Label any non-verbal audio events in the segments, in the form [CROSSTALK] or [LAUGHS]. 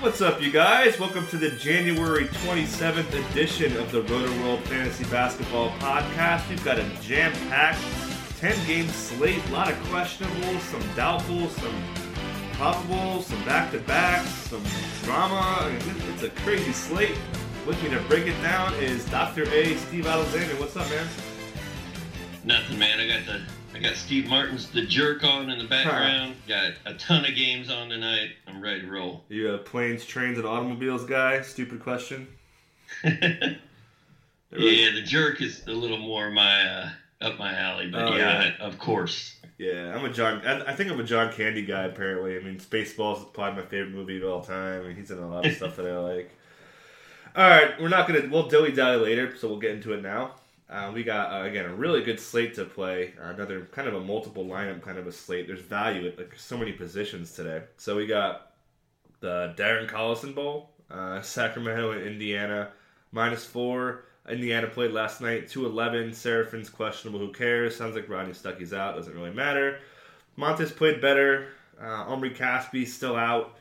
What's up, you guys? Welcome to the January 27th edition of the Roto World Fantasy Basketball Podcast. We've got a jam packed 10 game slate, a lot of questionables, some doubtful, some probable, some back to backs, some drama. It's a crazy slate. With me to break it down is Dr. A. Steve Alexander. What's up, man? Nothing, man. I got the I got Steve Martin's The Jerk on in the background. Got a ton of games on tonight. I'm ready to roll. You a planes, trains, and automobiles guy? Stupid question. [LAUGHS] yeah, The Jerk is a little more my uh, up my alley, but Oh, yeah, yeah. of course. Yeah, I'm a John. I, I think I'm a John Candy guy. Apparently, I mean, Spaceballs is probably my favorite movie of all time. I mean, he's in a lot of [LAUGHS] stuff that I like. All right, we're not gonna. We'll dilly dally later, so we'll get into it now. Uh, we got uh, again a really good slate to play. Uh, another kind of a multiple lineup kind of a slate. There's value at like so many positions today. So we got the Darren Collison Bowl, uh, Sacramento and Indiana, minus four. Indiana played last night, 2-11. Seraphin's questionable. Who cares? Sounds like Rodney Stuckey's out. Doesn't really matter. Montes played better. Uh, Omri Caspi still out.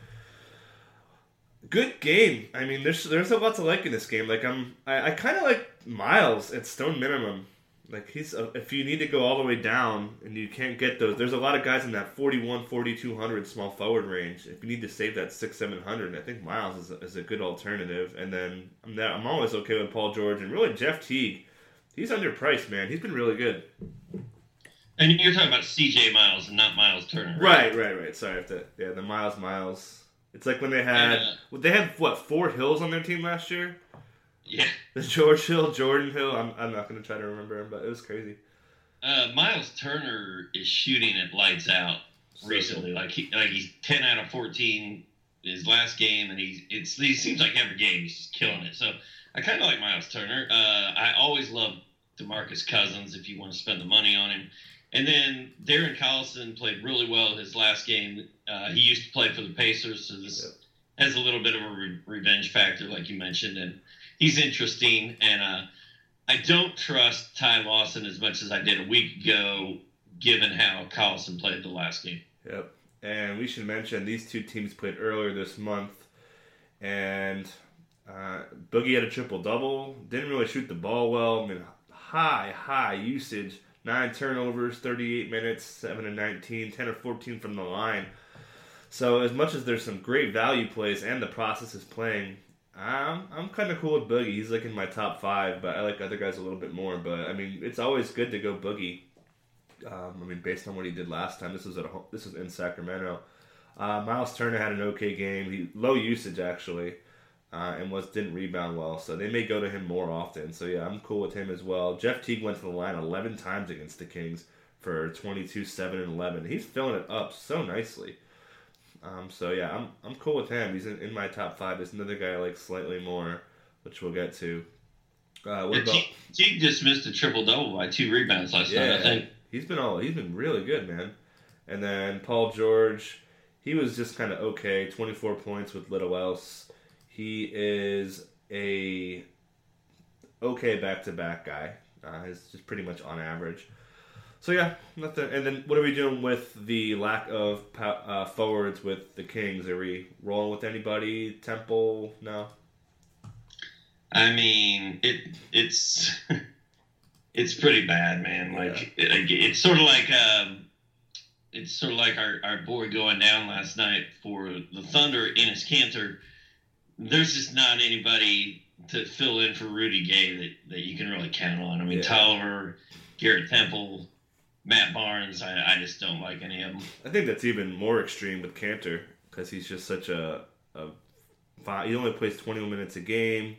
Good game. I mean, there's there's a lot to like in this game. Like I'm, I, I kind of like Miles at stone minimum. Like he's uh, if you need to go all the way down and you can't get those, there's a lot of guys in that 41, 4200 small forward range. If you need to save that six, seven hundred, I think Miles is a, is a good alternative. And then I'm that, I'm always okay with Paul George and really Jeff Teague. He's underpriced, man. He's been really good. And you're talking about C.J. Miles and not Miles Turner, Right, right, right. Sorry, I have to. Yeah, the Miles, Miles. It's like when they had Yeah. they had what four Hills on their team last year. Yeah. The George Hill, Jordan Hill. I'm, I'm not going to try to remember him, but it was crazy. Uh, Miles Turner is shooting at lights out So- recently. Like he, like he's ten out of fourteen his last game, and he's it's he seems like every game he's just killing it. So I kind of like Miles Turner. Uh, I always love Demarcus Cousins if you want to spend the money on him. And then Darren Collison played really well his last game. Uh, he used to play for the Pacers, so this has a little bit of a re- revenge factor, like you mentioned, and he's interesting. And uh, I don't trust Ty Lawson as much as I did a week ago, given how Collison played the last game. Yep. And we should mention these two teams played earlier this month, and uh, Boogie had a triple double. Didn't really shoot the ball well. I mean, high, high usage. Nine turnovers, 38 minutes, 7 and 19, 10 or 14 from the line. So as much as there's some great value plays and the process is playing, I'm, I'm kind of cool with Boogie. He's like in my top five, but I like other guys a little bit more. But I mean, it's always good to go Boogie. Um, I mean, based on what he did last time, this was at home, this was in Sacramento. Uh, Miles Turner had an okay game. He low usage actually, uh, and was didn't rebound well. So they may go to him more often. So yeah, I'm cool with him as well. Jeff Teague went to the line 11 times against the Kings for 22, 7, and 11. He's filling it up so nicely. Um, so yeah, I'm I'm cool with him. He's in, in my top five. There's another guy I like slightly more, which we'll get to. Uh, what Yeah, about? Teague, just missed a triple double by two rebounds last night, I think. He's been all he's been really good, man. And then Paul George, he was just kind of okay. Twenty four points with little else. He is a okay back to back guy. Uh, he's just pretty much on average. So yeah, nothing. And then what are we doing with the lack of uh, forwards with the Kings? Are we rolling with anybody? Temple? No. I mean, it it's [LAUGHS] it's pretty bad, man. Like it, it's sort of like um, it's sort of like our, our boy going down last night for the Thunder, Enes Kanter. There's just not anybody to fill in for Rudy Gay that, that you can really count on. I mean, Yeah. Tolliver, Garrett Temple, Matt Barnes. I, I just don't like any of them. I think that's even more extreme with Kanter because he's just such a, a he only plays 21 minutes a game.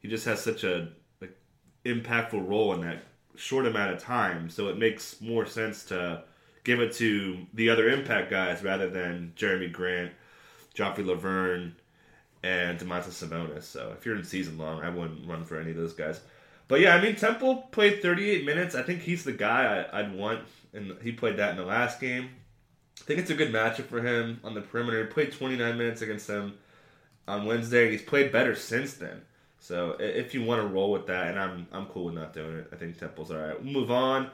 He just has such a like, impactful role in that short amount of time, so it makes more sense to give it to the other impact guys rather than Jerami Grant, Joffrey Lauvergne, and Domantas Sabonis. So if you're in season long, I wouldn't run for any of those guys. But yeah, I mean Temple played 38 minutes. I think he's the guy I, would want, and he played that in the last game. I think it's a good matchup for him on the perimeter. He played 29 minutes against them on Wednesday. He's played better since then. So if you want to roll with that, and I'm I'm cool with not doing it. I think Temple's all right. We'll move on.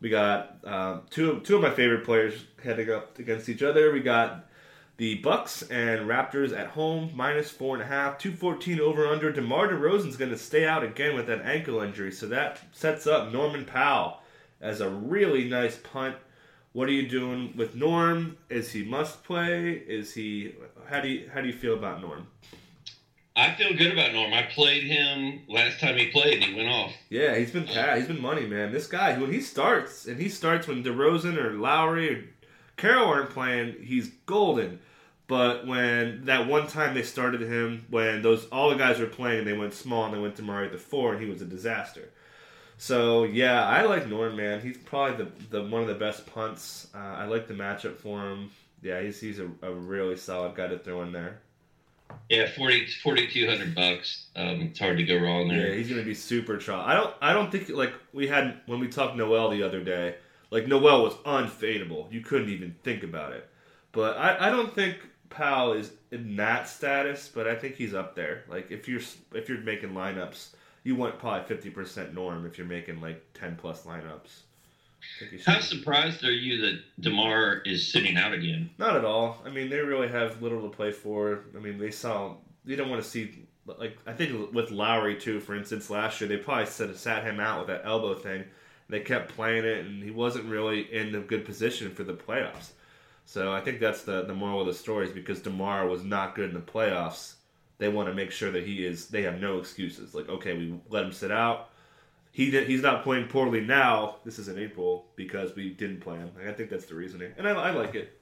We got um, two two of my favorite players heading up against each other. We got the Bucks and Raptors at home, minus four and a half, two fourteen over under. DeMar DeRozan's going to stay out again with that ankle injury, so that sets up Norman Powell as a really nice punt. What are you doing with Norm? Is he must play? Is he? How do you how do you feel about Norm? I feel good about Norm. I played him last time he played, and he went off. Yeah, he's been he's been money, man. This guy when he starts, and he starts when DeRozan or Lowry or Carroll aren't playing, he's golden. But when that one time they started him, when those all the guys were playing, they went small and they went to Murray at the four, and he was a disaster. So yeah, I like Norm, man. He's probably the, the one of the best punts. Uh, I like the matchup for him. Yeah, he's he's a, a really solid guy to throw in there. Yeah, 40, 4,200 bucks. Um, it's hard to go wrong there. Yeah, he's gonna be super try. I don't, I don't think like we had when we talked Noel the other day. Like Noel was unfadable. You couldn't even think about it. But I, I don't think Powell is in that status. But I think he's up there. Like if you're if you're making lineups, you want probably fifty percent norm if you're making like ten plus lineups. How surprised are you that Demar is sitting out again? Not at all. I mean, they really have little to play for. I mean, they saw they don't want to see like I think with Lowry too. For instance, last year they probably sat, sat him out with that elbow thing. They kept playing it, and he wasn't really in a good position for the playoffs. So I think that's the the moral of the story is because Demar was not good in the playoffs. They want to make sure that he is. They have no excuses. Like, okay, we let him sit out he did, he's not playing poorly now. This is in April because we didn't play him. I think that's the reasoning, and I, I like it.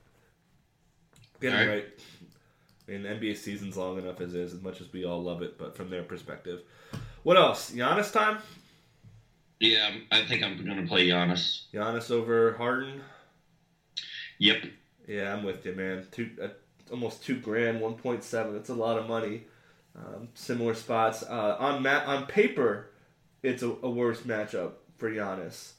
Get it right. right. I mean, the NBA season's long enough as is, as much as we all love it, but from their perspective. What else? Giannis time? Yeah, I think I'm going to play Giannis. Giannis over Harden? Yep. Yeah, I'm with you, man. Two, uh, almost two grand, one point seven. That's a lot of money. Um, similar spots uh, on ma- on paper it's a, a worse matchup for Giannis.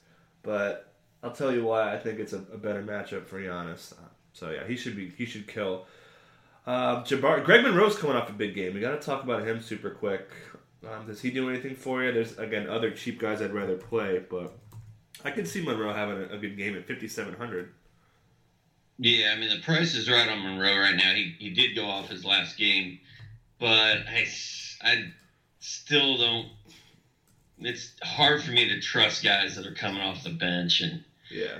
But I'll tell you why I think it's a, a better matchup for Giannis. Uh, so yeah, he should be he should kill. Uh, Jabbar, Greg Monroe's coming off a big game. We got to talk about him super quick. Um, does he do anything for you? There's again other cheap guys I'd rather play, but I can see Monroe having a, a good game at 5700. Yeah, I mean the price is right on Monroe right now. He he did go off his last game, but I I still don't it's hard for me to trust guys that are coming off the bench and yeah.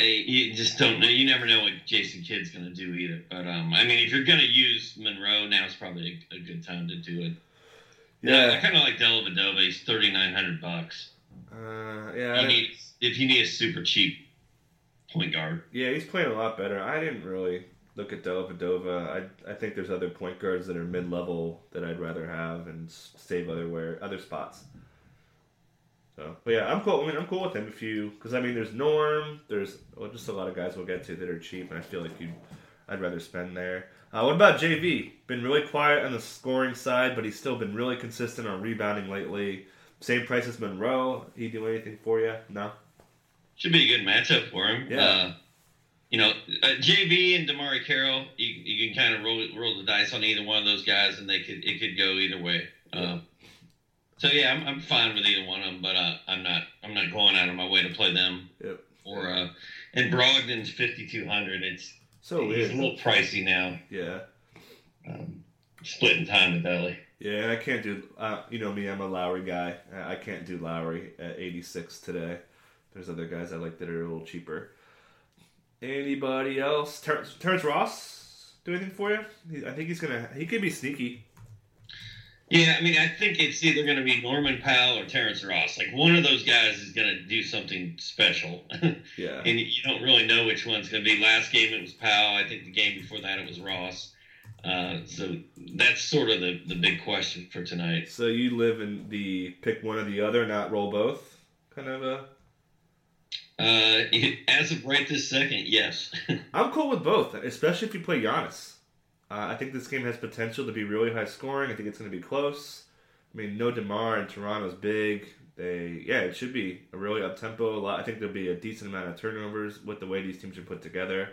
you just don't know. You never know what Jason Kidd's going to do either. But um, I mean, if you're going to use Monroe, now is probably a, a, good time to do it. Yeah, I kind of like Dellavedova. He's thirty nine hundred bucks. Uh, yeah. You need, if you need a super cheap point guard. Yeah, he's playing a lot better. I didn't really look at Dellavedova. I I think there's other point guards that are mid level that I'd rather have and save other where other spots. So, but yeah, I'm cool. I mean, I'm cool with him if you because I mean, there's Norm. There's well, just a lot of guys we'll get to that are cheap, and I feel like you, I'd rather spend there. Uh, what about JV? Been really quiet on the scoring side, but he's still been really consistent on rebounding lately. Same price as Monroe. He do anything for you? No. Should be a good matchup for him. Yeah. Uh, you know, uh, JV and DeMarre Carroll, you, you can kind of roll roll the dice on either one of those guys, and they could it could go either way. Uh, so yeah, I'm, I'm fine with either one of them, but uh, I'm not I'm not going out of my way to play them. Yep. Or uh, and Brogdon's 5200. It's so he's a little pricey now. Yeah. Um, splitting time with Ellie. Yeah, I can't do. Uh, you know me, I'm a Lowry guy. I can't do Lowry at 86 today. There's other guys I like that are a little cheaper. Anybody else? Ter- Terrence Ross do anything for you? I think he's gonna. He could be sneaky. Yeah, I mean, I think it's either going to be Norman Powell or Terrence Ross. Like one of those guys is going to do something special. [LAUGHS] yeah. and you don't really know which one's going to be. Last game it was Powell. I think the game before that it was Ross. Uh, so that's sort of the, the big question for tonight. So you live in the pick one or the other, not roll both kind of a uh, as of right this second, yes. [LAUGHS] I'm cool with both, especially if you play Giannis. Uh, I think this game has potential to be really high scoring. I think it's going to be close. I mean, no Demar and Toronto's big. They yeah, it should be a really up tempo. A lot. I think there'll be a decent amount of turnovers with the way these teams are put together.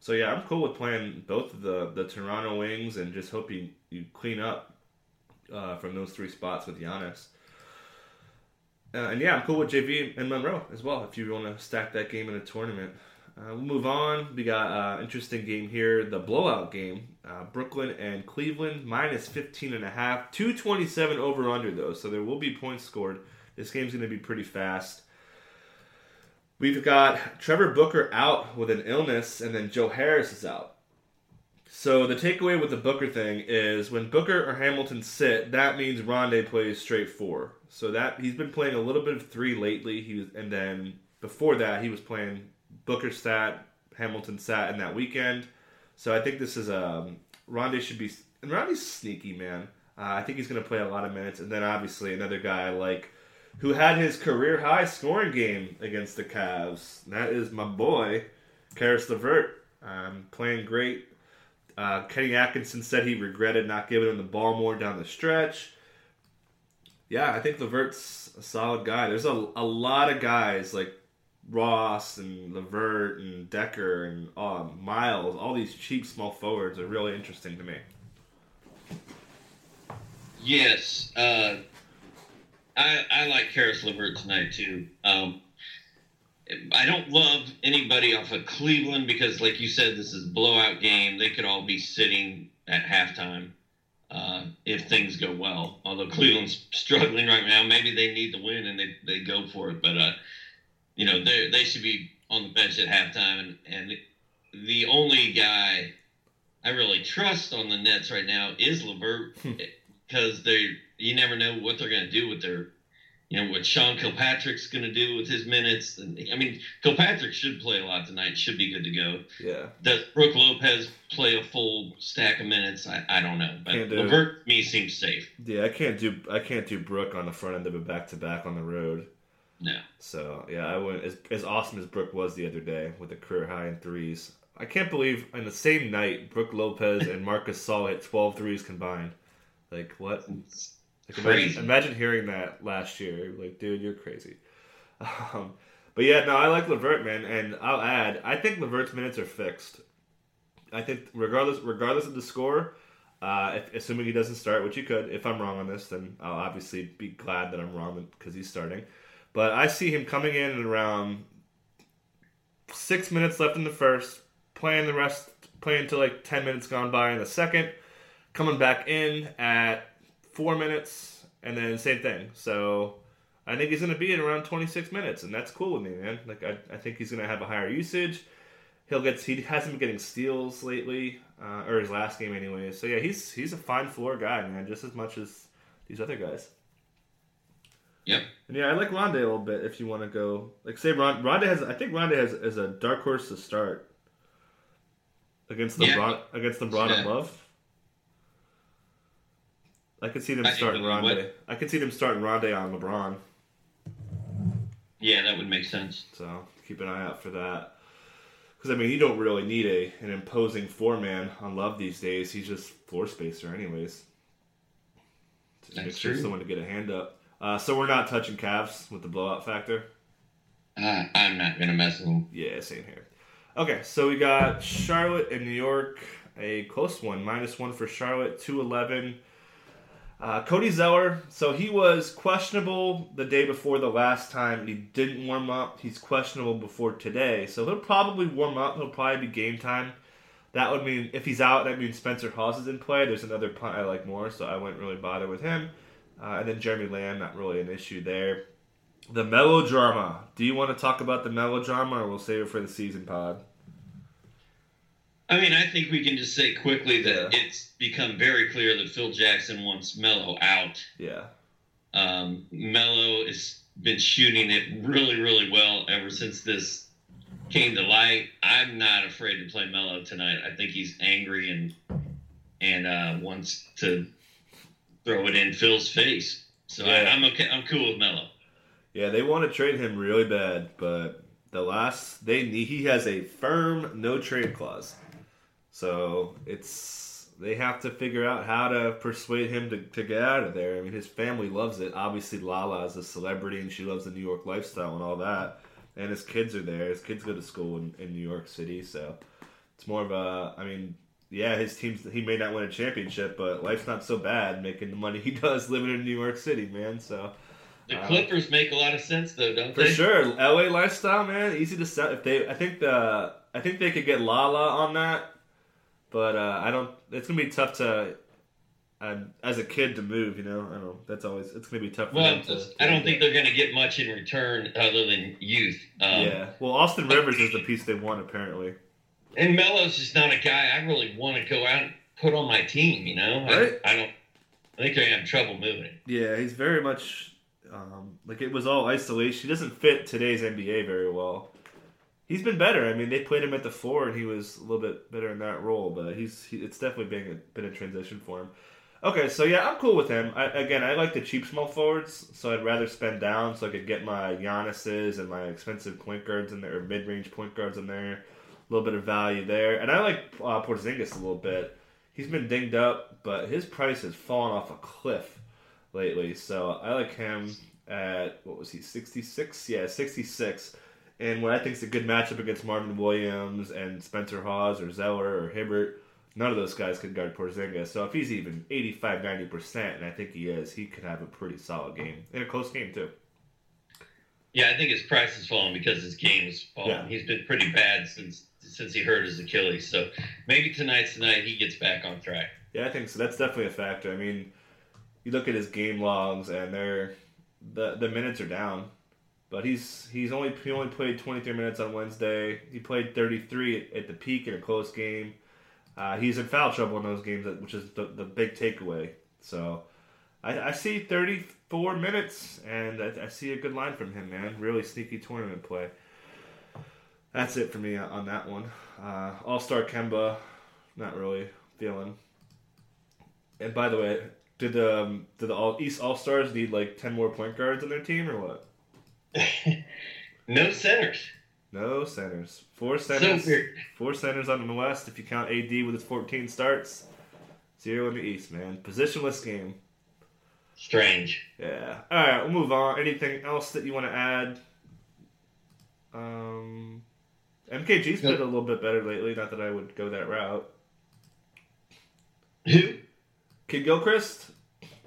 So yeah, I'm cool with playing both of the the Toronto wings and just hope you you clean up uh, from those three spots with Giannis. Uh, and yeah, I'm cool with JV and Monroe as well. If you want to stack that game in a tournament, uh, we'll move on. We got an uh, interesting game here, the blowout game. Uh, Brooklyn and Cleveland minus 15 and a half, 227 over under though, so there will be points scored. This game's going to be pretty fast. We've got Trevor Booker out with an illness, and then Joe Harris is out. So the takeaway with the Booker thing is when Booker or Hamilton sit, that means Rondae plays straight four. So that he's been playing a little bit of three lately. He was, and then before that he was playing Booker sat, Hamilton sat in that weekend. So I think this is um Rondae should be and Rondae's sneaky man. Uh, I think he's going to play a lot of minutes, and then obviously another guy like who had his career high scoring game against the Cavs. That is my boy, Caris LeVert, um, playing great. Uh, Kenny Atkinson said he regretted not giving him the ball more down the stretch. Yeah, I think LeVert's a solid guy. There's a, a lot of guys like Ross and LeVert and Dekker and uh, Miles, all these cheap small forwards are really interesting to me. Yes, uh, I, I like Caris LeVert tonight too. Um, I don't love anybody off of Cleveland because, like you said, this is a blowout game. They could all be sitting at halftime uh, if things go well. Although Cleveland's [LAUGHS] struggling right now, maybe they need the win and they, they go for it. But uh, you know, they they should be on the bench at halftime. And, and the only guy I really trust on the Nets right now is LeVert because they you never know what they're going to do with their you know what Sean Kilpatrick's going to do with his minutes. And I mean, Kilpatrick should play a lot tonight. Should be good to go. Yeah. Does Brook Lopez play a full stack of minutes? I, I don't know, but LeVert me seems safe. Yeah, I can't do I can't do Brook on the front end of a back to back on the road. No. So yeah, I went as as awesome as Brook was the other day with a career high in threes. I can't believe in the same night Brook Lopez and Marcus Gasol hit 12 threes combined. Like what? Like imagine, imagine, hearing that last year. Like, dude, you're crazy. [LAUGHS] Um, but yeah, no, I like LeVert, man, and I'll add, I think LeVert's minutes are fixed. I think regardless regardless of the score, uh, if, assuming he doesn't start, which he could, if I'm wrong on this, then I'll obviously be glad that I'm wrong because he's starting. But I see him coming in at around six minutes left in the first, playing the rest, playing until like ten minutes gone by in the second, coming back in at four minutes, and then same thing. So I think he's going to be at around 26 minutes, and that's cool with me, man. Like I, I think he's going to have a higher usage. He'll get he hasn't been getting steals lately, uh, or his last game anyway. So yeah, he's he's a fine floor guy, man, just as much as these other guys. Yep. And yeah, I like Rondae a little bit. If you want to go, like say Ron, Rondae has, I think Rondae has is a dark horse to start against the yeah. against the Broad yeah. Love. I could see them starting Rondae. I could see them starting Rondae on LeBron. Yeah, that would make sense. So keep an eye out for that. Because I mean, you don't really need a an imposing four man on Love these days. He's just floor spacer, anyways. Just That's make sure true. someone to get a hand up. Uh, so we're not touching Cavs with the blowout factor. Uh, I'm not gonna mess with them. Yeah, same here. Okay, so we got Charlotte and New York, a close one, minus one for Charlotte, two eleven. Uh, Cody Zeller, so he was questionable the day before the last time. He didn't warm up. He's questionable before today, so he'll probably warm up. He'll probably be game time. That would mean if he's out, that means Spencer Hawes is in play. There's another punt I like more, so I wouldn't really bother with him. Uh, and then Jeremy Lamb, not really an issue there. The melodrama. Do you want to talk about the melodrama, or we'll save it for the season pod? I mean, I think we can just say quickly that yeah. it's become very clear that Phil Jackson wants Melo out. Yeah. Um, Melo has been shooting it really, really well ever since this came to light. I'm not afraid to play Melo tonight. I think he's angry and and uh, wants to throw it in Phil's face. So yeah. I, am okay. I'm cool with Melo. Yeah, they want to trade him really bad, but the last they he has a firm no trade clause. So it's they have to figure out how to persuade him to, to get out of there. I mean, his family loves it. Obviously, Lala is a celebrity and she loves the New York lifestyle and all that. And his kids are there. His kids go to school in, in New York City, so it's more of a. I mean, yeah, his team's he may not win a championship, but life's not so bad making the money [LAUGHS] he does living in New York City, man. So the uh, Clippers make a lot of sense though, don't for they? For sure, LA lifestyle, man, easy to sell. If they, I think the, I think they could get Lala on that, but uh, I don't. It's gonna be tough to. Uh, as a kid to move, you know, I don't know. That's always it's going to be tough. For well, to, I don't think they're going to get much in return other than youth. Um, yeah. Well, Austin Rivers is the piece they want apparently. And Melo's just not a guy I really want to go out and put on my team. You know, right? I, I don't. I think they're having trouble moving. Yeah, he's very much um, like it was all isolation. He doesn't fit today's NBA very well. He's been better. I mean, they played him at the four, and he was a little bit better in that role. But he's he, it's definitely been a, been a transition for him. Okay, so yeah, I'm cool with him. I, again, I like the cheap small forwards, so I'd rather spend down so I could get my Giannis's and my expensive point guards in there, or mid range point guards in there. A little bit of value there, and I like uh, Porzingis a little bit. He's been dinged up, but his price has fallen off a cliff lately. So I like him at what was he, sixty six? Yeah, sixty six. And what I think is a good matchup against Marvin Williams and Spencer Hawes or Zeller or Hibbert, none of those guys could guard Porzingis. So if he's even 85, 90%, and I think he is, he could have a pretty solid game. In a close game, too. Yeah, I think his price has fallen because his game has fallen. Yeah. He's been pretty bad since since he hurt his Achilles. So maybe tonight's tonight he gets back on track. Yeah, I think so. That's definitely a factor. I mean, you look at his game logs and they're the the minutes are down. But he's he's only he only played 23 minutes on Wednesday. He played 33 at, at the peak in a close game. Uh, he's in foul trouble in those games, which is the, the big takeaway. So I, I see 34 minutes, and I, I, see a good line from him, man. Really sneaky tournament play. That's it for me on that one. Uh, All Star Kemba, not really feeling. And by the way, did the um, did the all East All Stars need like ten more point guards on their team or what? [LAUGHS] no centers. No centers. Four centers. So four centers on the West. If you count AD with his 14 starts, zero in the East, man. Positionless game. Strange. Yeah. All right, we'll move on. Anything else that you want to add? Um, MKG's been a little bit better lately. Not that I would go that route. Who? Kidd-Gilchrist.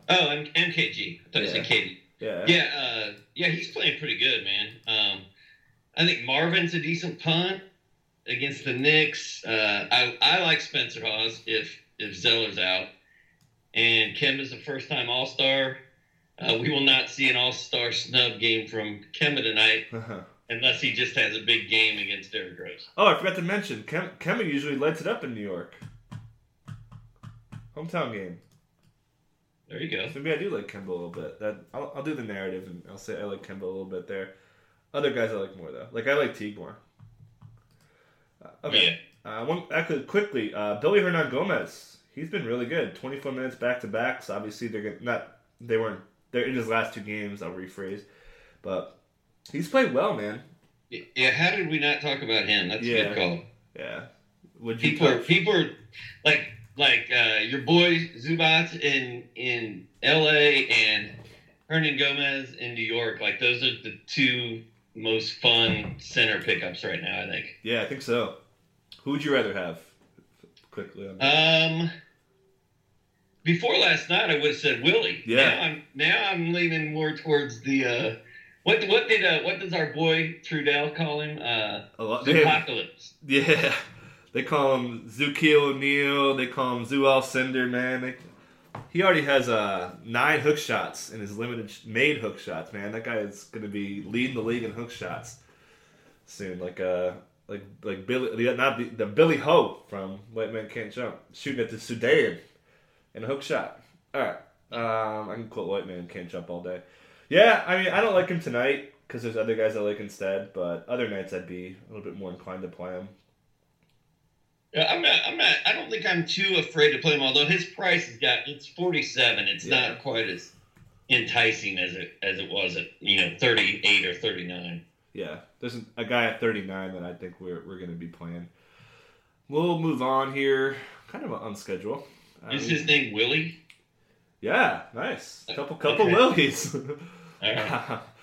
Oh, M- MKG. I thought yeah. you said Katie. Yeah. Yeah. Uh, yeah. He's playing pretty good, man. Um, I think Marvin's a decent punt against the Knicks. Uh, I I like Spencer Hawes if if Zeller's out, and Kemba's a first time All Star. Uh, we will not see an All Star snub game from Kemba tonight. Uh-huh. Unless he just has a big game against Derrick Rose. Oh, I forgot to mention, Kem- Kemba usually lights it up in New York. Hometown game. There you go. Maybe I do like Kemba a little bit. That I'll, I'll do the narrative and I'll say I like Kemba a little bit there. Other guys I like more though. Like I like Teague more. Uh, okay. Yeah. Uh, one actually quickly, uh, Billy Hernangomez. He's been really good. Twenty four minutes back to back. So obviously they're gonna, not they weren't they're in his last two games. I'll rephrase, but he's played well, man. Yeah. How did we not talk about him? That's yeah. a good call. Yeah. Would you people touch? are people are like like uh, your boy Zubac in in L.A. and Hernangomez in New York. Like those are the two most fun center pickups right now. I think. Yeah, I think so. Who would you rather have? Quickly. um. Before last night, I would have said Willie. Yeah. Now I'm now I'm leaning more towards the. Uh, what what did uh, what does our boy Trudell call him? Uh, Apocalypse. Yeah. They call him Zukiel O'Neal. They call him Zu Alcindor, man. They, he already has uh, nine hook shots in his limited made hook shots, man. That guy is going to be leading the league in hook shots soon. Like uh, like like Billy, not the, the Billy Ho from White Man Can't Jump, shooting at the Sudan in a hook shot. All right, um, I can quote White Man Can't Jump all day. Yeah, I mean I don't like him tonight because there's other guys I like instead, but other nights I'd be a little bit more inclined to play him. I'm not. I'm not. I don't think I'm too afraid to play him. Although his price has got it's 47. It's yeah. not quite as enticing as it as it was at you know 38 or 39. Yeah, there's a guy at 39 that I think we're we're going to be playing. We'll move on here, kind of on schedule. Is his name Willie? Yeah, nice. Uh, couple couple Okay. Willies. All right. [LAUGHS]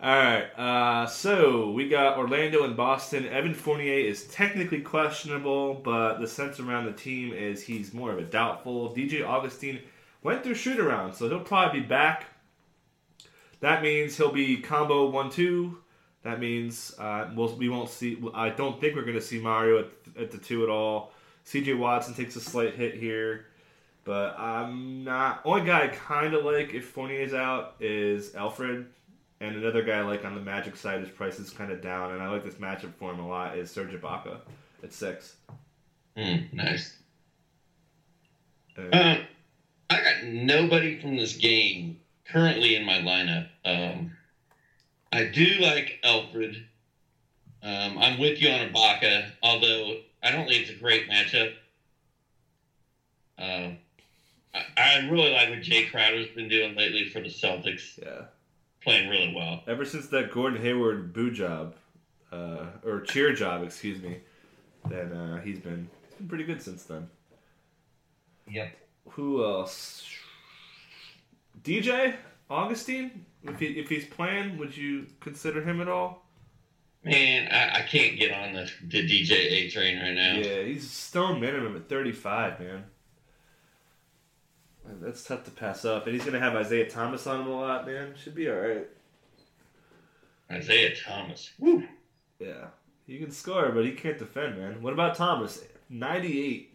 All right. Uh, so we got Orlando and Boston. Evan Fournier is technically questionable, but the sense around the team is he's more of a doubtful. DJ Augustin went through shoot around, so he'll probably be back. That means he'll be combo one two. That means uh, we'll, we won't see. I don't think we're going to see Mario at, at the two at all. CJ Watson takes a slight hit here. But I'm not. Only guy I kind of like if Fournier's out is Elfrid, and another guy like on the Magic side, his price is kind of down, and I like this matchup for him a lot. Is Serge Ibaka at six. Hmm, nice. Uh, Um, I got nobody from this game currently in my lineup. Um, I do like Elfrid. Um, I'm with you on Ibaka, although I don't think it's a great matchup. Um, I, I really like what Jae Crowder's been doing lately for the Celtics, yeah. Playing really well. Ever since that Gordon Hayward boo job, uh, or cheer job, excuse me, then uh, he's been he's been pretty good since then. Yep. Who else? DJ Augustin. If he, if he's playing, would you consider him at all? Man, I, I can't get on the, the DJ A train right now. Yeah, he's stone minimum at 35, man. That's tough to pass up. And he's going to have Isaiah Thomas on him a lot, man. Should be all right. Isaiah Thomas. Woo. Yeah. He can score, but he can't defend, man. What about Thomas? 98.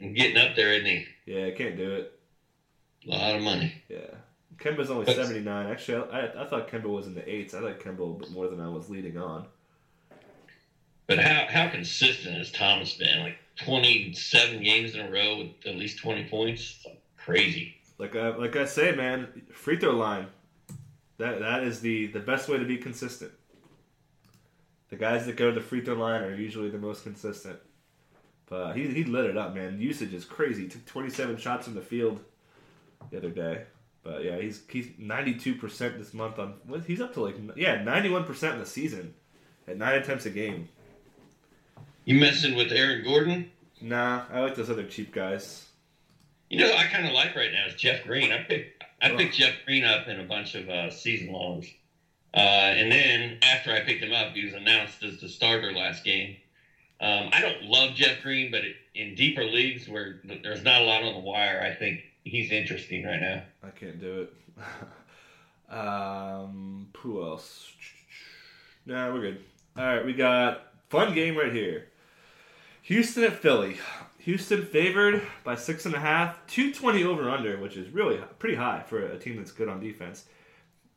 Getting up there, isn't he? Yeah, can't do it. A lot of money. Yeah. Kemba's only But- 79. Actually, I, I thought Kemba was in the eights. I like Kemba a bit more than I was leading on. But how how consistent has Thomas been? Like twenty seven games in a row with at least twenty points. It's like crazy. Like I, like I say, man, free throw line. That that is the the best way to be consistent. The guys that go to the free throw line are usually the most consistent. But he he lit it up, man. Usage is crazy. Took 27 shots from the field the other day. But yeah, he's he's 92 percent this month on. He's up to like yeah 91 percent in the season at nine attempts a game. You messing with Aaron Gordon? Nah, I like those other cheap guys. You know, I kind of like right now is Jeff Green. I picked I Oh. picked Jeff Green up in a bunch of uh, season longs, uh, and then after I picked him up, he was announced as the starter last game. Um, I don't love Jeff Green, but it, in deeper leagues where there's not a lot on the wire, I think he's interesting right now. I can't do it. [LAUGHS] um, who else? Nah, we're good. All right, we got fun game right here. Houston at Philly. Houston favored by six and a half, 220 over under, which is really pretty high for a team that's good on defense.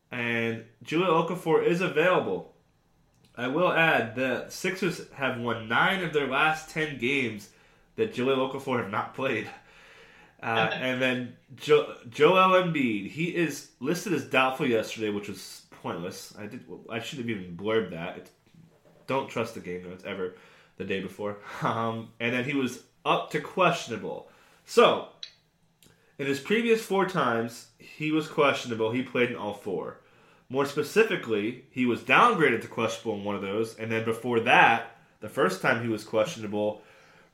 And Jahlil Okafor is available. I will add that Sixers have won nine of their last ten games that Jahlil Okafor have not played. Uh, [LAUGHS] and then jo- Joel Embiid, he is listed as doubtful yesterday, which was pointless. I did. I should have even blurbed that. It's, don't trust the game notes ever. The day before, [LAUGHS] um, and then he was up to questionable. So, in his previous four times, he was questionable. He played in all four. More specifically, he was downgraded to questionable in one of those, and then before that, the first time he was questionable,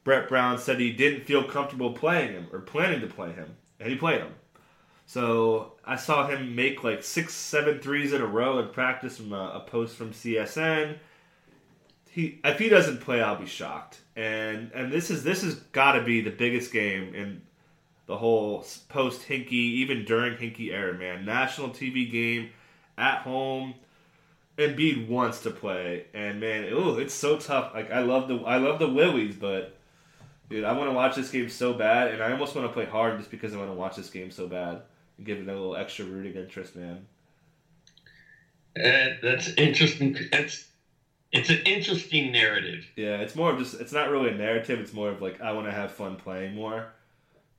Brett Brown said he didn't feel comfortable playing him or planning to play him, and he played him. So I saw him make like six, seven threes in a row in practice from a, a post from CSN. He, if he doesn't play, I'll be shocked. And and this is this has got to be the biggest game in the whole post Hinkie, even during Hinkie era, man. National TV game at home. Embiid wants to play, and man, ooh, it's so tough. Like I love the I love the Willies, but dude, I want to watch this game so bad, and I almost want to play hard just because I want to watch this game so bad and give it a little extra rooting interest, man. Uh, that's interesting. That's it's an interesting narrative. Yeah, it's more of just it's not really a narrative. It's more of like I want to have fun playing more,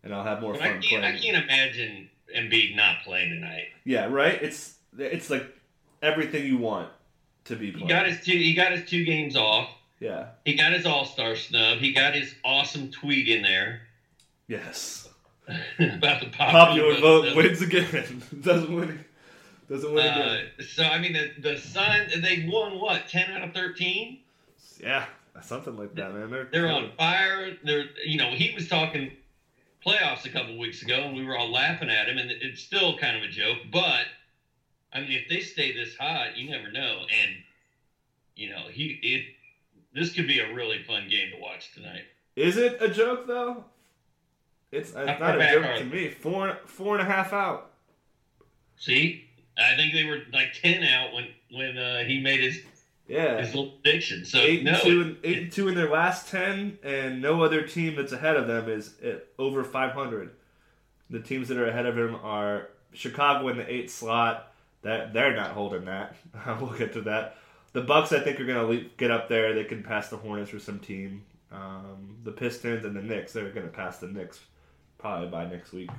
and I'll have more But I fun can't, I can't imagine Embiid not playing tonight. Yeah, right. It's it's like everything you want to be He got his two. He got his two games off. Yeah. He got his All Star snub. He got his awesome tweet in there Yes. [LAUGHS] about the Popular vote vote. wins again. [LAUGHS] Doesn't win. Doesn't win Uh, again. so I mean, the the Sun they won what ten out of thirteen. Yeah, something like that, man. They're They're on fire. They're you know he was talking playoffs a couple weeks ago, and we were all laughing at him, and it's still kind of a joke. But I mean, if they stay this hot, you never know. And you know, he it this could be a really fun game to watch tonight. Is it a joke though? It's, it's not a joke to me. Four four and a half out. See, I think they were like ten out when when uh, he made his Yeah. his little prediction. So eight no, and two and eight and two in their last ten, and no other team that's ahead of them is at over five hundred. The teams that are ahead of him are Chicago in the eighth slot. That they're not holding that. [LAUGHS] we'll get to that. The Bucks, I think, are going to get up there. They can pass the Hornets or some team. Um, the Pistons and the Knicks, they're going to pass the Knicks probably by next week.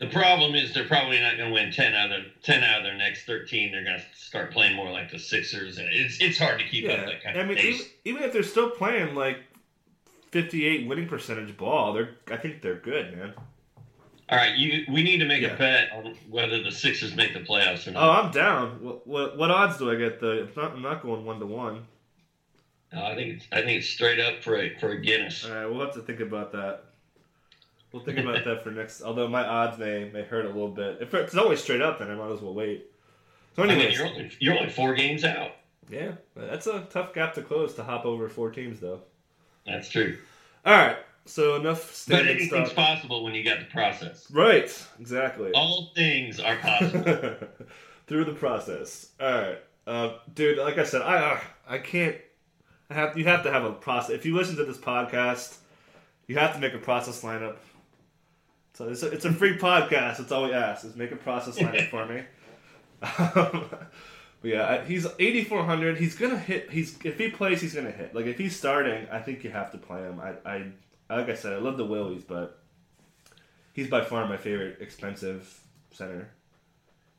The problem is they're probably not going to win ten out of ten out of their next thirteen. They're going to start playing more like the Sixers, and it's it's hard to keep up that kind I of mean, pace. even, even if they're still playing like fifty-eight winning percentage ball, they're I think they're good, man. All right, you we need to make Yeah. a bet on whether the Sixers make the playoffs or not. Oh. I'm down. What, what, what odds do I get? The not, I'm not going one to one. I think it's I think it's straight up for a for a Guinness. All right, we'll have to think about that. We'll think about that for next. Although my odds may may hurt a little bit. If it's always straight up, then I might as well wait. So, I mean, anyways, you're only you're only four games out. yeah, that's a tough gap to close to hop over four teams, though. That's true. All right, so enough But anything's stuff. possible when you got the process. Right, exactly. All things are possible. [LAUGHS] Through the process. All right, uh, dude. Like I said, I uh, I can't. I have you have to have a process. If you listen to this podcast, you have to make a process lineup. So it's a, it's a free podcast. That's all we ask is make a process lineup for me. Um, [LAUGHS] but yeah, he's eighty four hundred. He's gonna hit. He's if he plays, he's gonna hit. Like if he's starting, I think you have to play him. I, I like I said, I love the Willies, but he's by far my favorite expensive center.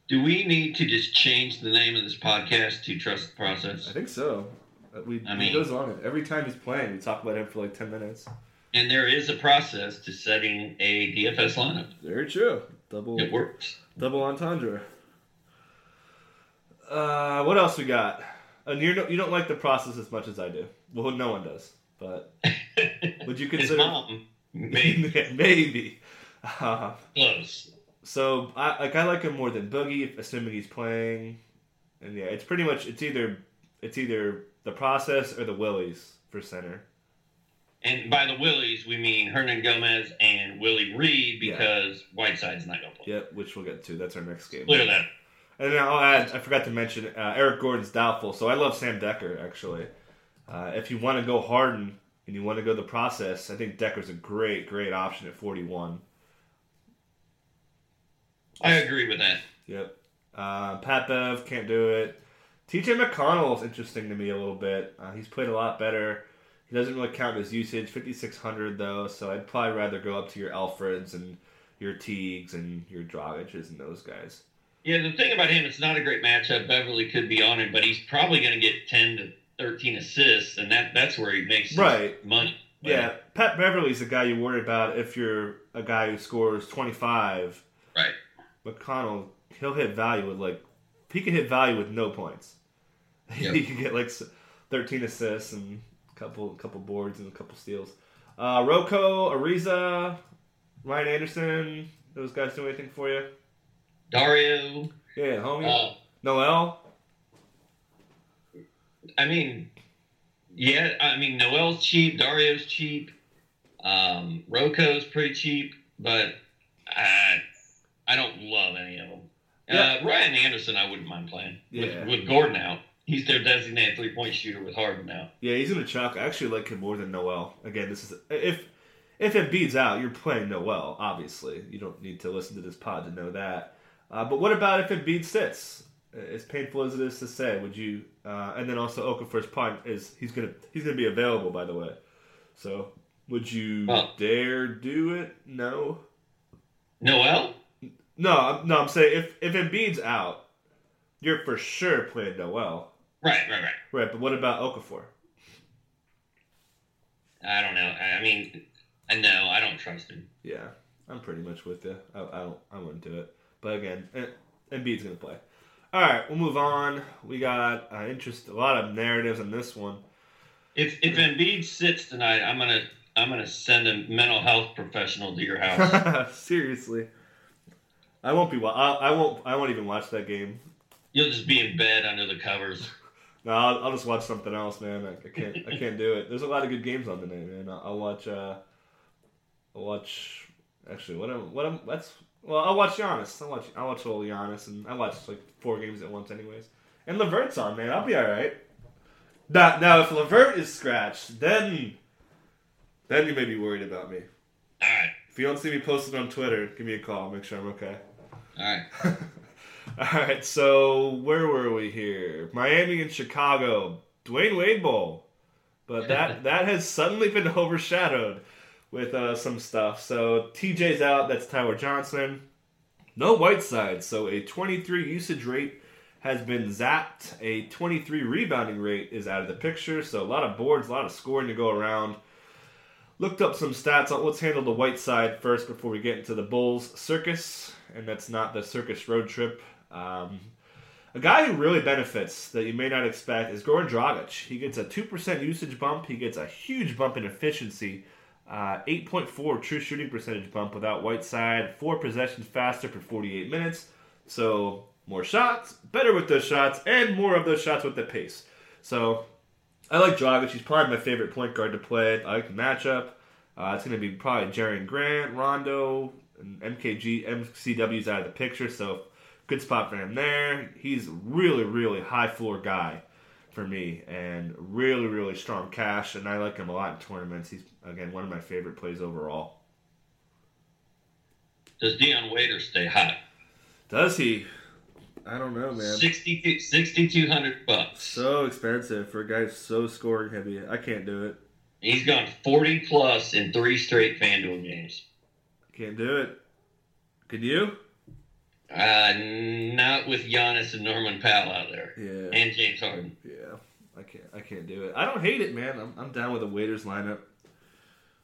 Do we need to just change the name of this podcast to Trust the Process? I think so. Uh, We, I mean, he goes on it every time he's playing. We talk about him for like ten minutes. And there is a process to setting a DFS lineup. Very true. Double It works. double entendre. Uh, what else we got? And you don't you don't like the process as much as I do. Well, no one does. But [LAUGHS] would you His consider mom, maybe [LAUGHS] maybe? Uh, close. so I like I like him more than Boogie, assuming he's playing. And yeah, it's pretty much it's either it's either the process or the Willies for center. And by the Willies, we mean Hernangomez and Willie Reed Yeah. because Whiteside's not going to play. Yep, which we'll get to. That's our next game. Clear that. And then I'll add, I forgot to mention, uh, Eric Gordon's doubtful. So I love Sam Dekker, actually. Uh, if you want to go Harden and you want to go the process, I think Dekker's a great, great option at 41. I agree with that. Yep. Uh, Pat Bev can't do it. TJ McConnell is interesting to me a little bit. Uh, he's played a lot better. He doesn't really count his usage, 5,600 though, so I'd probably rather go up to your Elfrids and your Teagues and your Dragiches and those guys. Yeah, the thing about him, it's not a great matchup. Beverley could be on him, but he's probably going to get 10 to 13 assists, and that that's where he makes Right. money. Yeah, Pat Beverley's a guy you worry about if you're a guy who scores 25. Right. McConnell, he'll hit value with like, he can hit value with no points. Yep. [LAUGHS] he can get like 13 assists and couple couple boards and a couple steals. Uh, Rocco, Ariza, Ryan Anderson, those guys do anything for you? Dario, Yeah, homie. uh, Noel. I mean, yeah, I mean, Noel's cheap, Dario's cheap, um, Rocco's pretty cheap, but I, I don't love any of them. Yeah. Uh, Ryan Anderson, I wouldn't mind playing Yeah. with, with Gordon out. He's their designated three point shooter with Harden now. Yeah, he's gonna chuck. I actually like him more than Noel. Again, this is if if Embiid's out, you're playing Noel. Obviously, you don't need to listen to this pod to know that. Uh, but what about if Embiid sits? As painful as it is to say, would you? Uh, and then also Okafor's punt is he's gonna he's gonna be available by the way. So would you dare do it? No. Noel? No, no. I'm saying if if Embiid's out, you're for sure playing Noel. Right, right, right. Right, but what about Okafor? I don't know. I I mean, I know I don't trust him. Yeah, I'm pretty much with you. I, I don't. I wouldn't do it. But again, eh, Embiid's gonna play. All right, we'll move on. We got uh, interest, a lot of narratives in this one. If if Embiid sits tonight, I'm gonna I'm gonna send a mental health professional to your house. [LAUGHS] Seriously, I won't be. I, I won't. I won't even watch that game. You'll just be in bed under the covers. No, I'll, I'll just watch something else, man. I, I, can't. I can't do it. There's a lot of good games on tonight, man. I'll, I'll watch. Uh, I'll watch. Actually, what am what am that's well, I'll watch Giannis. I'll watch. I'll watch little Giannis, and I watch like four games at once, anyways. And Levert's on, man. I'll be all right. Now, now, if Levert is scratched, then, then you may be worried about me. All right. If you don't see me posted on Twitter, give me a call. Make sure I'm okay. All right. [LAUGHS] all right. So where were we here? Miami and Chicago. Dwyane Wade Bowl, but that [LAUGHS] that has suddenly been [LAUGHS] overshadowed with uh, some stuff. So TJ's out. That's Tyler Johnson. No Whiteside. So a 23 usage rate has been zapped. A 23 rebounding rate is out of the picture. So a lot of boards, a lot of scoring to go around. Looked up some stats. Let's handle the Whiteside first before we get into the Bulls circus, and that's not the circus road trip. Um, a guy who really benefits that you may not expect is Goran Dragic. He gets a 2% usage bump. He gets a huge bump in efficiency. Uh, 8.4 true shooting percentage bump without Whiteside. Four possessions faster for 48 minutes. So more shots, better with those shots, and more of those shots with the pace. So I like Dragic. He's probably my favorite point guard to play. I like the matchup. Uh, it's going to be probably Jerian Grant, Rondo, and MKG, MCW's out of the picture. So good spot for him there. He's really, really high floor guy for me, and really, really strong cash. And I like him a lot in tournaments. He's again one of my favorite plays overall. Does Dion Waiter stay hot? Does he? I don't know, man. 6,200 bucks. So expensive for a guy so scoring heavy. I can't do it. He's gone 40 plus in three straight FanDuel games. Can't do it. Could you? Uh, not with Giannis and Norman Powell out there. Yeah. And James Harden. Yeah. I can't. I can't do it. I don't hate it, man. I'm, I'm down with the Waiters lineup.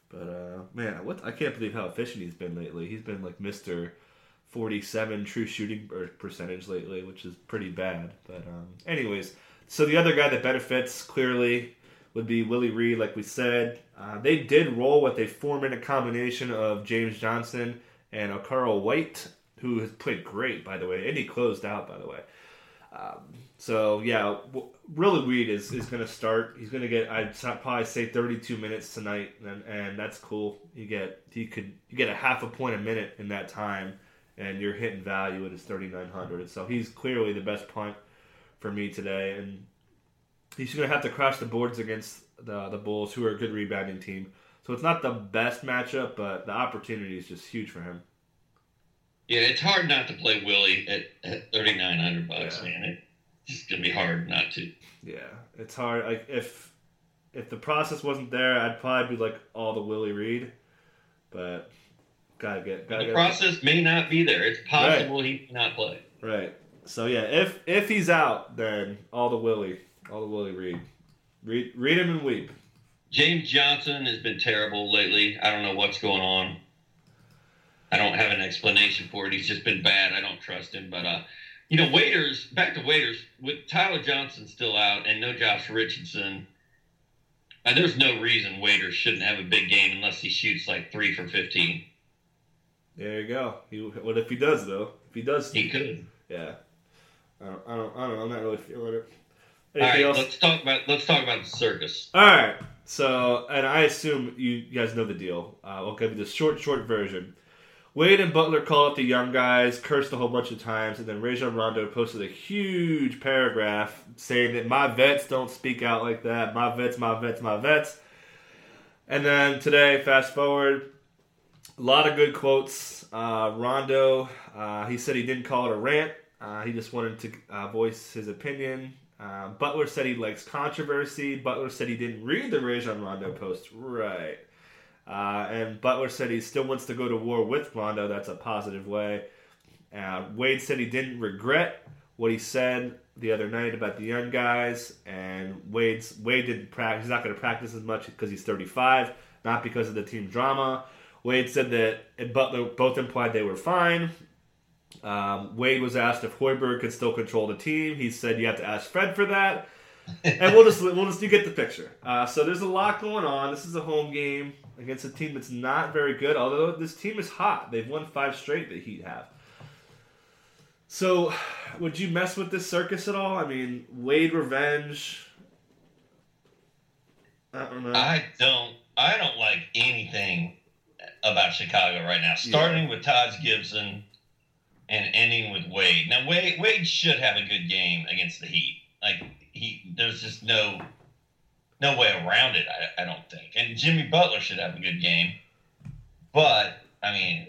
But uh, man, what I can't believe how efficient he's been lately. He's been like Mister 47 true shooting percentage lately, which is pretty bad. But um, anyways, so the other guy that benefits clearly would be Willie Reed, like we said. Uh, they did roll with a four-minute combination of James Johnson and Okaro White, who has played great, by the way, and he closed out, by the way. Um, so yeah, Willie Reed is, is going to start. He's going to get I'd probably say 32 minutes tonight, and, and that's cool. You get he could you get a half a point a minute in that time and you're hitting value at his 3,900. So he's clearly the best punt for me today, and he's going to have to crash the boards against the the Bulls, who are a good rebounding team. So it's not the best matchup, but the opportunity is just huge for him. Yeah, it's hard not to play Willie at, at 3,900 bucks, yeah. man. It's going to be hard not to. Yeah, it's hard. Like if if the process wasn't there, I'd probably be like all the Willie Reed, but Gotta get. Gotta the get process it. may not be there. It's possible right. he may not play. Right. So yeah, if if he's out, then all the Willie, all the Willie Reed, read read him and weep. James Johnson has been terrible lately. I don't know what's going on. I don't have an explanation for it. He's just been bad. I don't trust him. But uh, you know, waiters back to waiters with Tyler Johnson still out and no Josh Richardson. Uh, there's no reason waiters shouldn't have a big game unless he shoots like three for fifteen. There you go. He, what if he does though? If he does, he could. Yeah. I don't, I don't, I don't know. I'm not really feeling it. Anything All right, else? let's talk about let's talk about the circus. All right. So, and I assume you guys know the deal. Uh, I'll give you the short, short version. Wade and Butler call up the young guys, cursed a whole bunch of times, and then Rajon Rondo posted a huge paragraph saying that my vets don't speak out like that. My vets, my vets, my vets. And then today, fast forward, a lot of good quotes. Uh, Rondo, uh, he said he didn't call it a rant. Uh, he just wanted to uh, voice his opinion. Uh, Butler said he likes controversy. Butler said he didn't read the Rajon Rondo post. Right. Uh, and Butler said he still wants to go to war with Rondo. That's a positive way. Wade said he didn't regret what he said the other night about the young guys. And Wade's Wade didn't practice. He's not going to practice as much because he's 35, not because of the team drama. Wade said that Butler both implied they were fine. Um, Wade was asked if Hoiberg could still control the team. He said you have to ask Fred for that. [LAUGHS] and we'll just we'll just you get the picture. Uh, so there's a lot going on. This is a home game against a team that's not very good. Although this team is hot, they've won five straight. The Heat have. So, would you mess with this circus at all? I mean, Wade revenge. I don't know. I don't. I don't like anything about Chicago right now. Starting with Taj Gibson and ending with Wade. Now Wade Wade should have a good game against the Heat. Like he, there's just no no way around it. I, I don't think. And Jimmy Butler should have a good game. But I mean,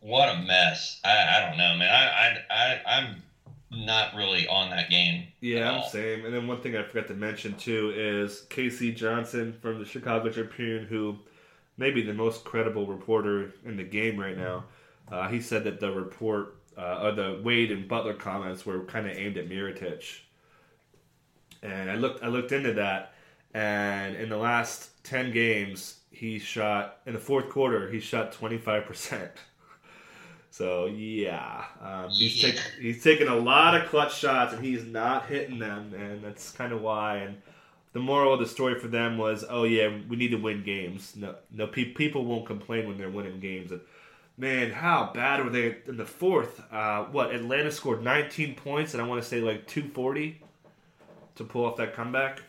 what a mess. I, I don't know, man. I I, I I'm not really on that game. Yeah, I'm same. And then one thing I forgot to mention too is K.C. Johnson from the Chicago Tribune, who may be the most credible reporter in the game right now. Uh, he said that the report uh, or the Wade and Butler comments were kind of aimed at Mirotic. And I looked I looked into that, and in the last ten games, he shot in the fourth quarter he shot twenty five percent. [LAUGHS] So yeah, um, he's Yeah. taking he's taking a lot of clutch shots and he's not hitting them, and that's kind of why. And the moral of the story for them was, oh yeah, we need to win games. No, no, pe- people won't complain when they're winning games. And man, how bad were they in the fourth? Uh, what Atlanta scored 19 points, and I want to say like 240 to pull off that comeback.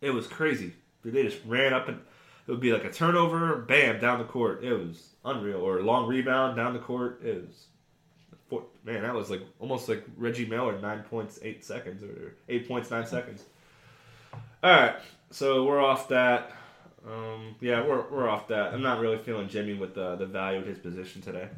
It was crazy. They just ran up and it would be like a turnover, bam, down the court. It was unreal. Or a long rebound down the court. It was man, that was like almost like Reggie Miller, nine points, eight seconds, or eight points, nine seconds. All right, so we're off that. Um, yeah, we're, we're off that. I'm not really feeling Jimmy with the the value of his position today.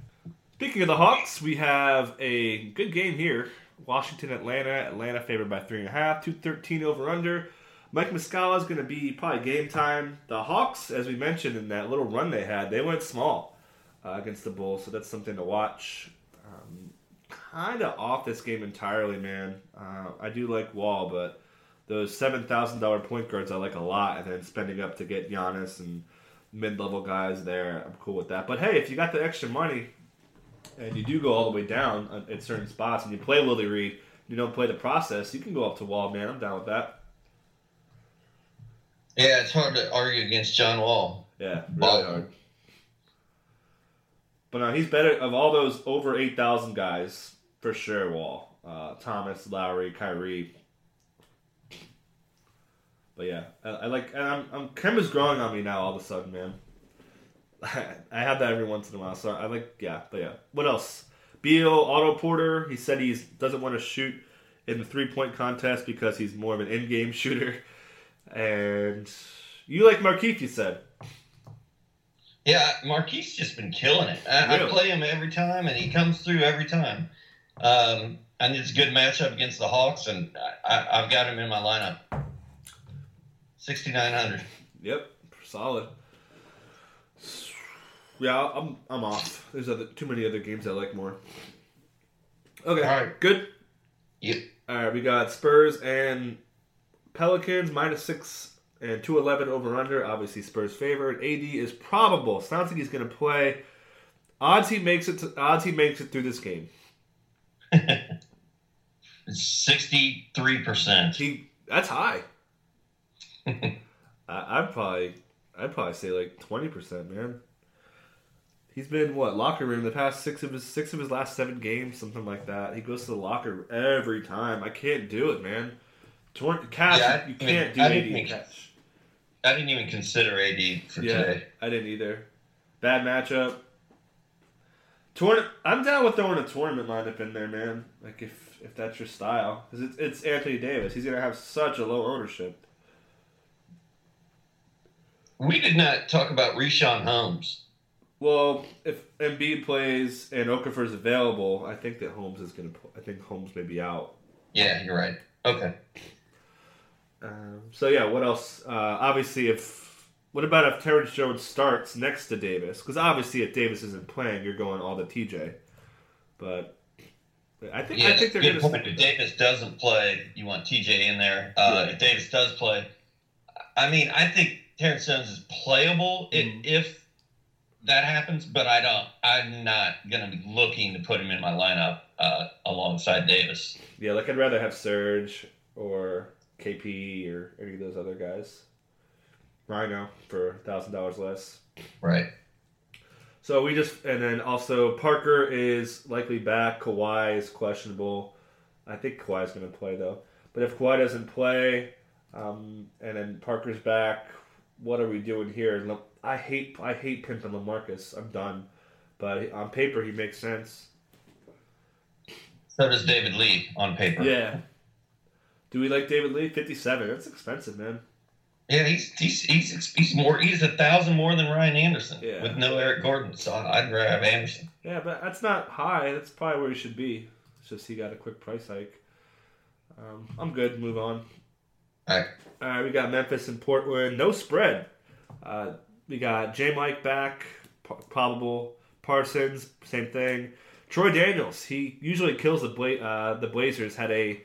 Speaking of the Hawks, we have a good game here. Washington, Atlanta. Atlanta favored by three and a half. Two thirteen over under. Mike Muscala is going to be probably game time. The Hawks, as we mentioned in that little run they had, they went small uh, against the Bulls, so that's something to watch. Um, kind of off this game entirely, man. Uh, I do like Wall, but those seven thousand dollar point guards I like a lot, and then spending up to get Giannis and mid level guys there, I'm cool with that. But hey, if you got the extra money and you do go all the way down at- at certain spots, and you play Willie Reed, you don't play the process, you can go up to Wall, man. I'm down with that. Yeah, it's hard to argue against John Wall. Yeah, really hard. But no, he's better of all those over eight thousand guys for sure. Wall, uh, Thomas, Lowry, Kyrie. But yeah, I, I like. And I'm, I'm Kemba's growing on me now. All of a sudden, man. [LAUGHS] I have that every once in a while. So I like. Yeah, but yeah. What else? Beal, Otto Porter. He said he doesn't want to shoot in the three point contest because he's more of an in game [LAUGHS] shooter. And you like Markieff, you said. Yeah, Markieff just been killing it. I, Really? I play him every time, and he comes through every time. Um, and it's a good matchup against the Hawks, and I, I, I've got him in my lineup. Sixty nine hundred. Yep, solid. Yeah, I'm I'm off. There's other too many other games I like more. Okay, All right. good. Yep. All right, we got Spurs and Pelicans minus six and two eleven over under. Obviously, Spurs favored. AD is probable. Sounds like he's going to play. Odds he makes it. To, odds he makes it through this game. Sixty three percent. He that's high. [LAUGHS] I, I'd probably I'd probably say like twenty percent, man. He's been what locker room the past six of his six of his last seven games, something like that. He goes to the locker every time. I can't do it, man. Catch, Yeah, I you didn't can't do even- I AD didn't even- catch. I didn't even consider AD for Yeah, today. I didn't either. Bad matchup. Tourna- I'm down with throwing a tournament lineup in there, man. Like if if that's your style, because it's it's Anthony Davis. He's gonna have such a low ownership. We did not talk about Richaun Holmes. Well, if Embiid plays and Okafor's available, I think that Holmes is going to. I think Holmes may be out. Yeah, you're right. Okay. Um, so yeah, what else? Uh, obviously, if what about if Terrence Jones starts next to Davis? Because obviously, if Davis isn't playing, you're going all the TJ. But I think Yeah, I think they're going to. If Davis doesn't play, you want TJ in there. Uh, Yeah. If Davis does play, I mean, I think Terrence Jones is playable i Mhm. if that happens, but I don't. I'm not going to be looking to put him in my lineup uh, alongside Davis. Yeah, like I'd rather have Serge or KP or any of those other guys. Ryno for thousand dollars less. Right. So we just and then also Parker is likely back. Kawhi is questionable. I think Kawhi's going to play though. But if Kawhi doesn't play, um, and then Parker's back, what are we doing here? I hate I hate pimping Lamarcus. I'm done. But on paper, he makes sense. So does David Lee on paper. Yeah. Do we like David Lee? Fifty-seven. That's expensive, man. Yeah, he's he's he's he's more he's a thousand more than Ryan Anderson Yeah. with no Eric Gordon. So I'd rather have Anderson. Yeah, but that's not high. That's probably where he should be. It's just he got a quick price hike. Um, I'm good. Move on. All right. All right, we got Memphis and Portland. No spread. Uh, we got J. Mike back, p- probable. Parsons, same thing. Troy Daniels, he usually kills the Bla- uh, the Blazers. Had a,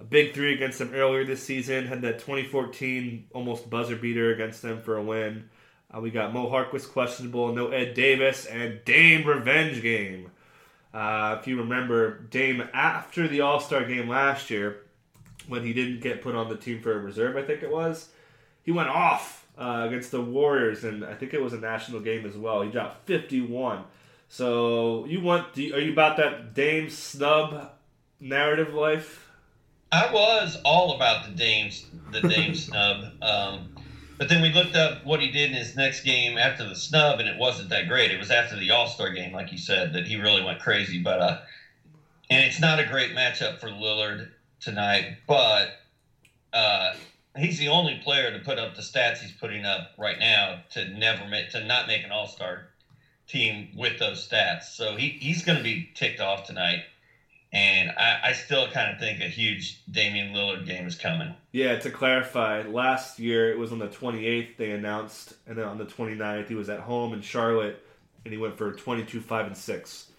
a big three against them earlier this season. Had that 2014 almost buzzer beater against them for a win. Uh, we got Mo Harkless questionable, no Ed Davis, and Dame revenge game. Uh, if you remember, Dame after the All Star game last year, when he didn't get put on the team for a reserve, I think it was, he went off uh, against the Warriors, and I think it was a national game as well. He dropped 51. So you want? You, are you about that Dame snub narrative life? I was all about the Dames, the Dame [LAUGHS] snub. Um, but then we looked up what he did in his next game after the snub, and it wasn't that great. It was after the All Star game, like you said, that he really went crazy. But uh, and it's not a great matchup for Lillard tonight, but uh, he's the only player to put up the stats he's putting up right now to never make to not make an All Star team with those stats. So he, he's going to be ticked off tonight. And I, I still kind of think a huge Damian Lillard game is coming. Yeah, to clarify, last year it was on the 28th they announced, and then on the 29th he was at home in Charlotte, and he went for 22, 5, and 6.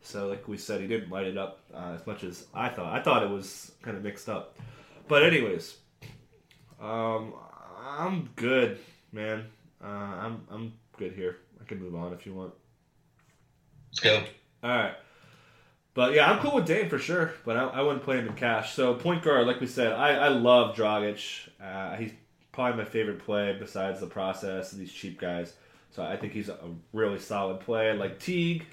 So, like we said, he didn't light it up uh, as much as I thought. I thought it was kind of mixed up. But, anyways, um, I'm good, man. Uh, I'm, I'm good here. I can move on if you want. Let's go. All right. But yeah, I'm cool with Dame for sure, but I, I wouldn't play him in cash. So point guard, like we said, I, I love Dragic. Uh, he's probably my favorite play besides the process and these cheap guys. So I think he's a really solid play. Like Teague,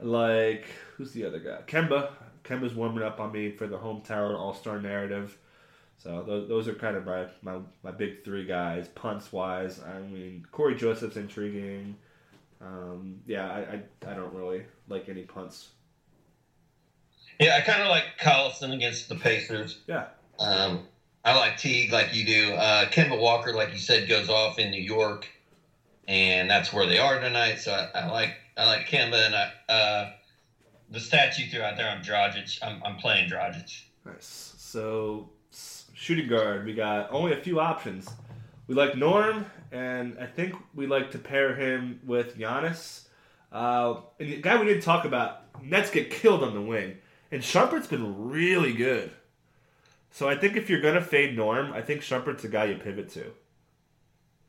like who's the other guy? Kemba. Kemba's warming up on me for the hometown All Star narrative. So those, those are kind of my, my, my big three guys, punts wise. I mean, Cory Joseph's intriguing. Um, yeah, I, I, I don't really like any punts. Yeah, I kind of like Collison against the Pacers. Yeah. Um, I like Teague like you do. Uh, Kemba Walker, like you said, goes off in New York, and that's where they are tonight. So I, I like I like Kemba, and I, uh, the stats you threw out there on Dragic. I'm, I'm playing Dragic. Nice. So shooting guard, we got only a few options. We like Norm, and I think we like to pair him with Giannis. Uh, and the guy we didn't talk about, Nets get killed on the wing, and Shumpert's been really good. So I think if you're gonna fade Norm, I think Shumpert's a guy you pivot to.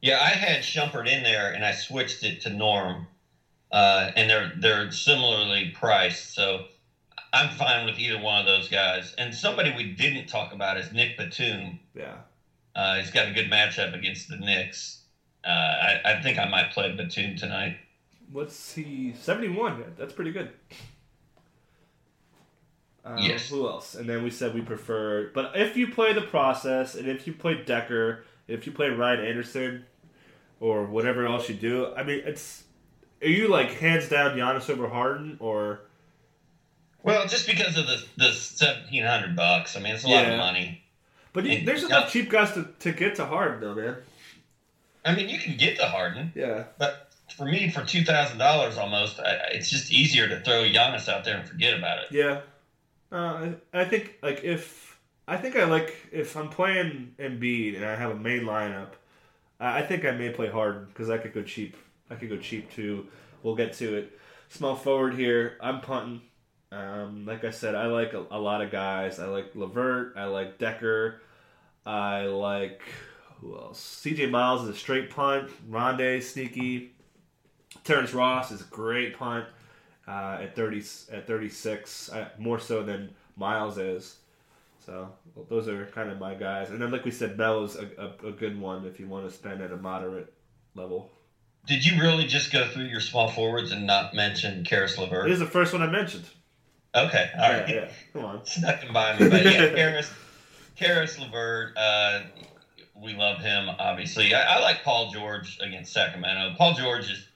Yeah, I had Shumpert in there, and I switched it to Norm, uh, and they're they're similarly priced. So I'm fine with either one of those guys. And somebody we didn't talk about is Nick Batum. Yeah. Uh, he's got a good matchup against the Knicks. Uh, I, I think I might play Batum tonight. What's he? Seventy-one. That's pretty good. Um, Yes. Who else? And then we said we prefer. But if you play the process, and if you play Dekker, if you play Ryan Anderson, or whatever else you do, I mean, it's. Are you like hands down Giannis over Harden, or Well, just because of the the seventeen hundred bucks. I mean, it's a lot of money. but you, And- there's enough cheap guys to, to get to Harden though, man. I mean, you can get to Harden, Yeah. but for me, for two thousand dollars almost, I, it's just easier to throw Giannis out there and forget about it. Yeah. Uh, I, think like if I think I like if I'm playing Embiid and I have a main lineup, I think I may play Harden because I could go cheap. I could go cheap too. We'll get to it. Small forward here. I'm punting. Um, like I said, I like a, a lot of guys. I like Levert. I like Dekker. I like who else? C.J. Miles is a straight punt. Rondae sneaky. Terrence Ross is a great punt uh, at thirty at thirty six, uh, more so than Miles is. So well, those are kind of my guys. And then, like we said, Melo's a, a, a good one if you want to spend at a moderate level. Did you really just go through your small forwards and not mention Caris LeVert? Is the first one I mentioned. Okay, all right. Yeah, yeah. Come on. [LAUGHS] Snuck him by me, but yeah, [LAUGHS] Caris, Caris LeVert. Uh, we love him, obviously. I, I like Paul George against Sacramento. Paul George is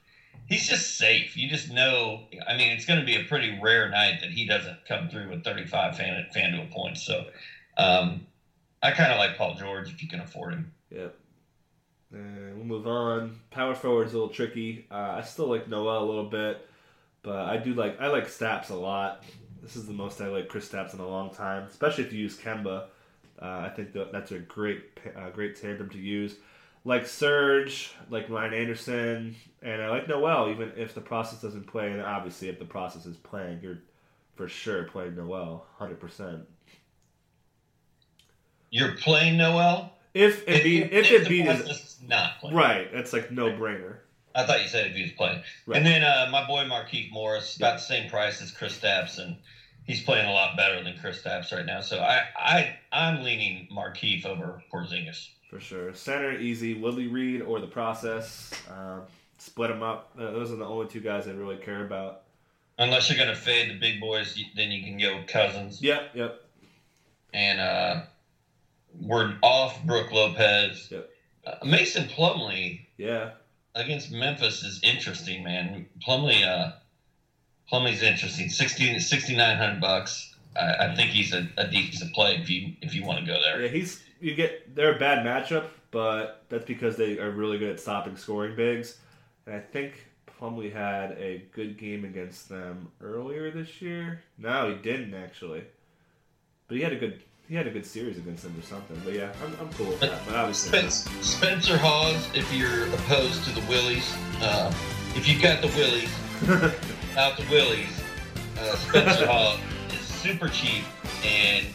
he's just safe. You just know. I mean, it's going to be a pretty rare night that he doesn't come through with 35 fan, FanDuel points. So, um, I kind of like Paul George if you can afford him. Yep. And we'll move on. Power forward's a little tricky. Uh, I still like Noah a little bit, but I do like I like Staps a lot. This is the most I like Kristaps in a long time, especially if you use Kemba. Uh, I think that that's a great uh, great tandem to use. Like Serge, like Ryan Anderson, and I like Noel. Even if the process doesn't play, and obviously if the process is playing, you're for sure playing Noel, hundred percent. You're playing Noel. If it be if, Embiid is not playing. right, it's like no brainer. I thought you said if he was playing. Right. And then uh, my boy Markieff Morris got the same price as Kristaps, and he's playing a lot better than Kristaps right now. So I, I I'm leaning Markieff over Porzingis. For sure. Center, easy. Willie Reed or the process. Uh, split them up. Those are the only two guys I really care about. Unless you're going to fade the big boys, then you can go Cousins. Yep, yep. And uh, we're off Brook Lopez. Yep. Uh, Mason Plumlee Yeah. against Memphis is interesting, man. Plumlee, uh, Plumlee's interesting. 60 6,900 bucks. I, I think he's a, a decent play if you if you want to go there. Yeah, he's you get they're a bad matchup, but that's because they are really good at stopping scoring bigs. And I think Plumlee had a good game against them earlier this year. No, he didn't actually. But he had a good he had a good series against them or something. But yeah, I'm, I'm cool with that. But obviously, Spence, Spencer Hawes, if you're opposed to the Willies, uh, if you've got the Willies, [LAUGHS] out the Willies, uh, Spencer Hawes is super cheap and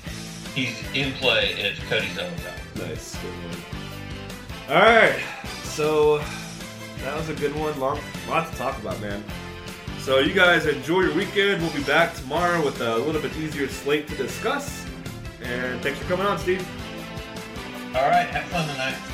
he's in play if Cody's out. Nice. Good one. All right. So that was a good one. Long, lot to talk about, man. So you guys enjoy your weekend. We'll be back tomorrow with a little bit easier slate to discuss. And thanks for coming on, Steve. All right, have fun tonight.